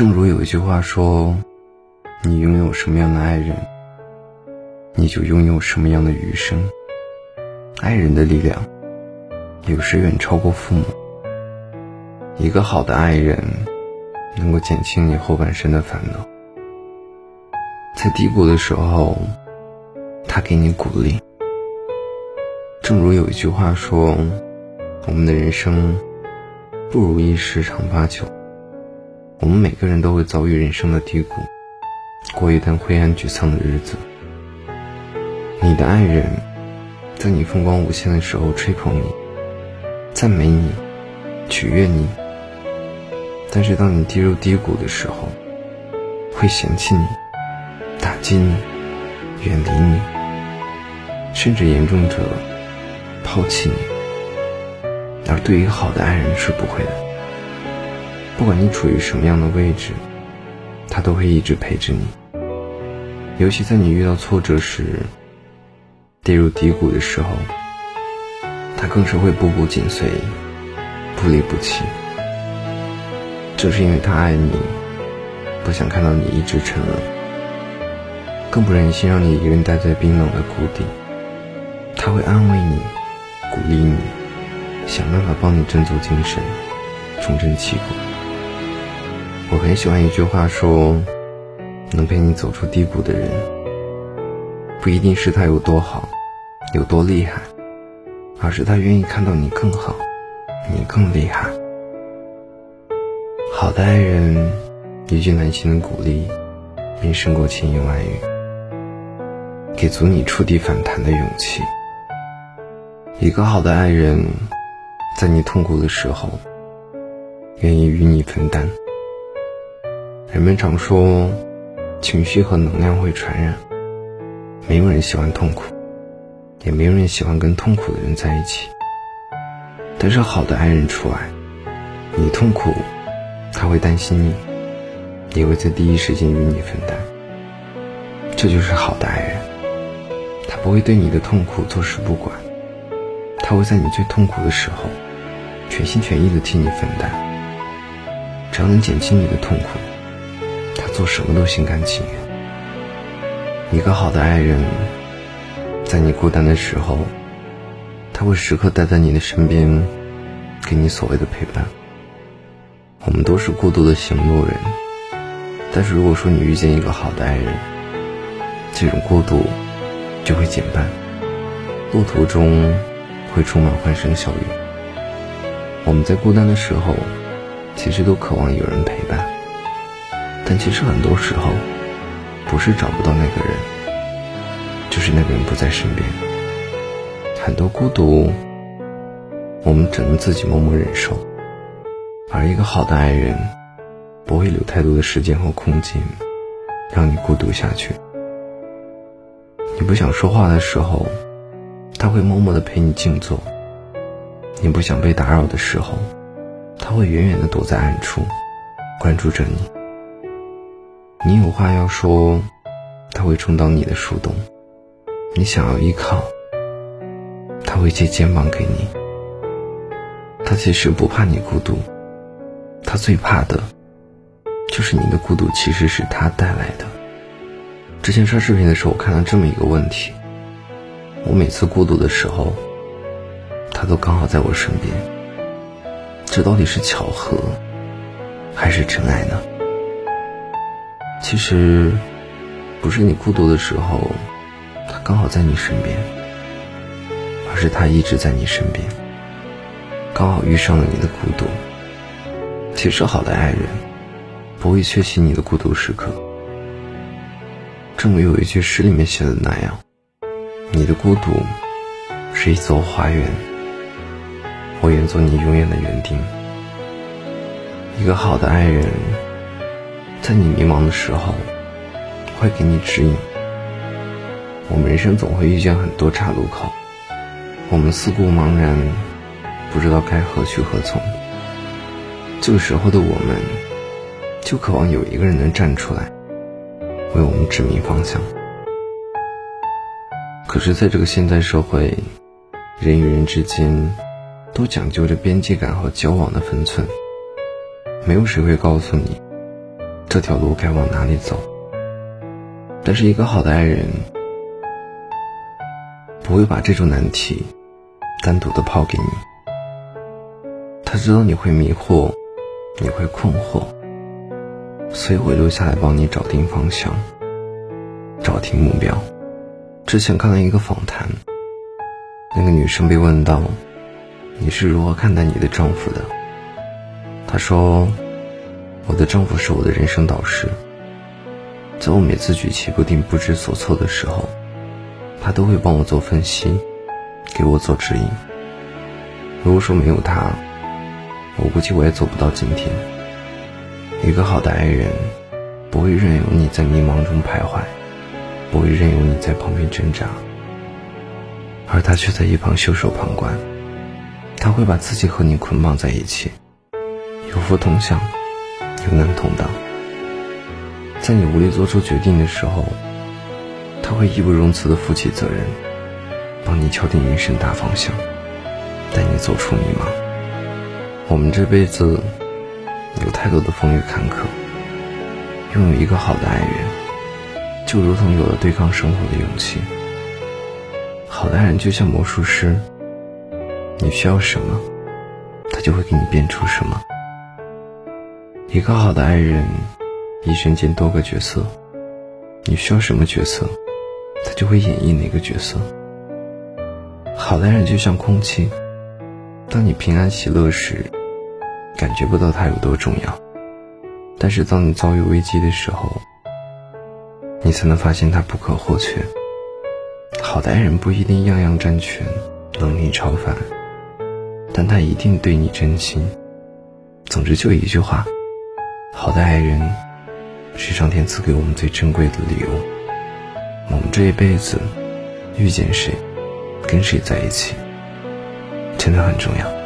正如有一句话说：“你拥有什么样的爱人，你就拥有什么样的余生。”爱人的力量，有时远超过父母。一个好的爱人，能够减轻你后半生的烦恼。在低谷的时候，他给你鼓励。正如有一句话说：“我们的人生不如意十常八九。”我们每个人都会遭遇人生的低谷，过一段灰暗沮丧的日子。你的爱人，在你风光无限的时候吹捧你、赞美你、取悦你；但是当你跌入低谷的时候，会嫌弃你、打击你、远离你，甚至严重者抛弃你。而对于好的爱人是不会的。不管你处于什么样的位置，他都会一直陪着你。尤其在你遇到挫折时、跌入低谷的时候，他更是会步步紧随、不离不弃。就是因为他爱你，不想看到你一直沉沦，更不忍心让你一个人待在冰冷的谷底。他会安慰你、鼓励你，想办法帮你振作精神、重振旗鼓。我很喜欢一句话说：“能陪你走出低谷的人，不一定是他有多好，有多厉害，而是他愿意看到你更好，你更厉害。”好的爱人，一句暖心的鼓励，便胜过千言万语，给足你触底反弹的勇气。一个好的爱人，在你痛苦的时候，愿意与你分担。人们常说，情绪和能量会传染。没有人喜欢痛苦，也没有人喜欢跟痛苦的人在一起。但是好的爱人除外，你痛苦，他会担心你，也会在第一时间与你分担。这就是好的爱人，他不会对你的痛苦坐视不管，他会在你最痛苦的时候，全心全意的替你分担，只要能减轻你的痛苦。做什么都心甘情愿。一个好的爱人，在你孤单的时候，他会时刻待在你的身边，给你所谓的陪伴。我们都是孤独的行路人，但是如果说你遇见一个好的爱人，这种孤独就会减半，路途中会充满欢声笑语。我们在孤单的时候，其实都渴望有人陪伴。但其实很多时候，不是找不到那个人，就是那个人不在身边。很多孤独，我们只能自己默默忍受。而一个好的爱人，不会留太多的时间和空间，让你孤独下去。你不想说话的时候，他会默默的陪你静坐；你不想被打扰的时候，他会远远的躲在暗处，关注着你。你有话要说，他会充当你的树洞；你想要依靠，他会借肩膀给你。他其实不怕你孤独，他最怕的，就是你的孤独其实是他带来的。之前刷视频的时候，我看到这么一个问题：我每次孤独的时候，他都刚好在我身边，这到底是巧合，还是真爱呢？其实，不是你孤独的时候，他刚好在你身边，而是他一直在你身边，刚好遇上了你的孤独。其实，好的爱人不会缺席你的孤独时刻。正如有一句诗里面写的那样：“你的孤独是一座花园，我愿做你永远的园丁。”一个好的爱人。在你迷茫的时候，会给你指引。我们人生总会遇见很多岔路口，我们四顾茫然，不知道该何去何从。这个时候的我们，就渴望有一个人能站出来，为我们指明方向。可是，在这个现代社会，人与人之间都讲究着边界感和交往的分寸，没有谁会告诉你。这条路该往哪里走。但是一个好的爱人，不会把这种难题单独的抛给你。他知道你会迷惑，你会困惑，所以会留下来帮你找定方向，找定目标。之前看了一个访谈，那个女生被问到：“你是如何看待你的丈夫的？”她说：“我的丈夫是我的人生导师。”在我每次举棋不定、不知所措的时候，他都会帮我做分析，给我做指引。如果说没有他，我估计我也走不到今天。一个好的爱人，不会任由你在迷茫中徘徊，不会任由你在旁边挣扎，而他却在一旁袖手旁观。他会把自己和你捆绑在一起，有福同享，有难同当。在你无力做出决定的时候，他会义不容辞的负起责任，帮你敲定人生大方向，带你走出迷茫。我们这辈子有太多的风雨坎坷，拥有一个好的爱人，就如同有了对抗生活的勇气。好的爱人就像魔术师，你需要什么，他就会给你变出什么。一个好的爱人。一瞬间多个角色，你需要什么角色，他就会演绎哪个角色。好的爱人就像空气，当你平安喜乐时，感觉不到它有多重要；但是当你遭遇危机的时候，你才能发现它不可或缺。好的爱人不一定样样占全，能力超凡，但他一定对你真心。总之就一句话：好的爱人。是上天赐给我们最珍贵的礼物。我们这一辈子遇见谁，跟谁在一起，真的很重要。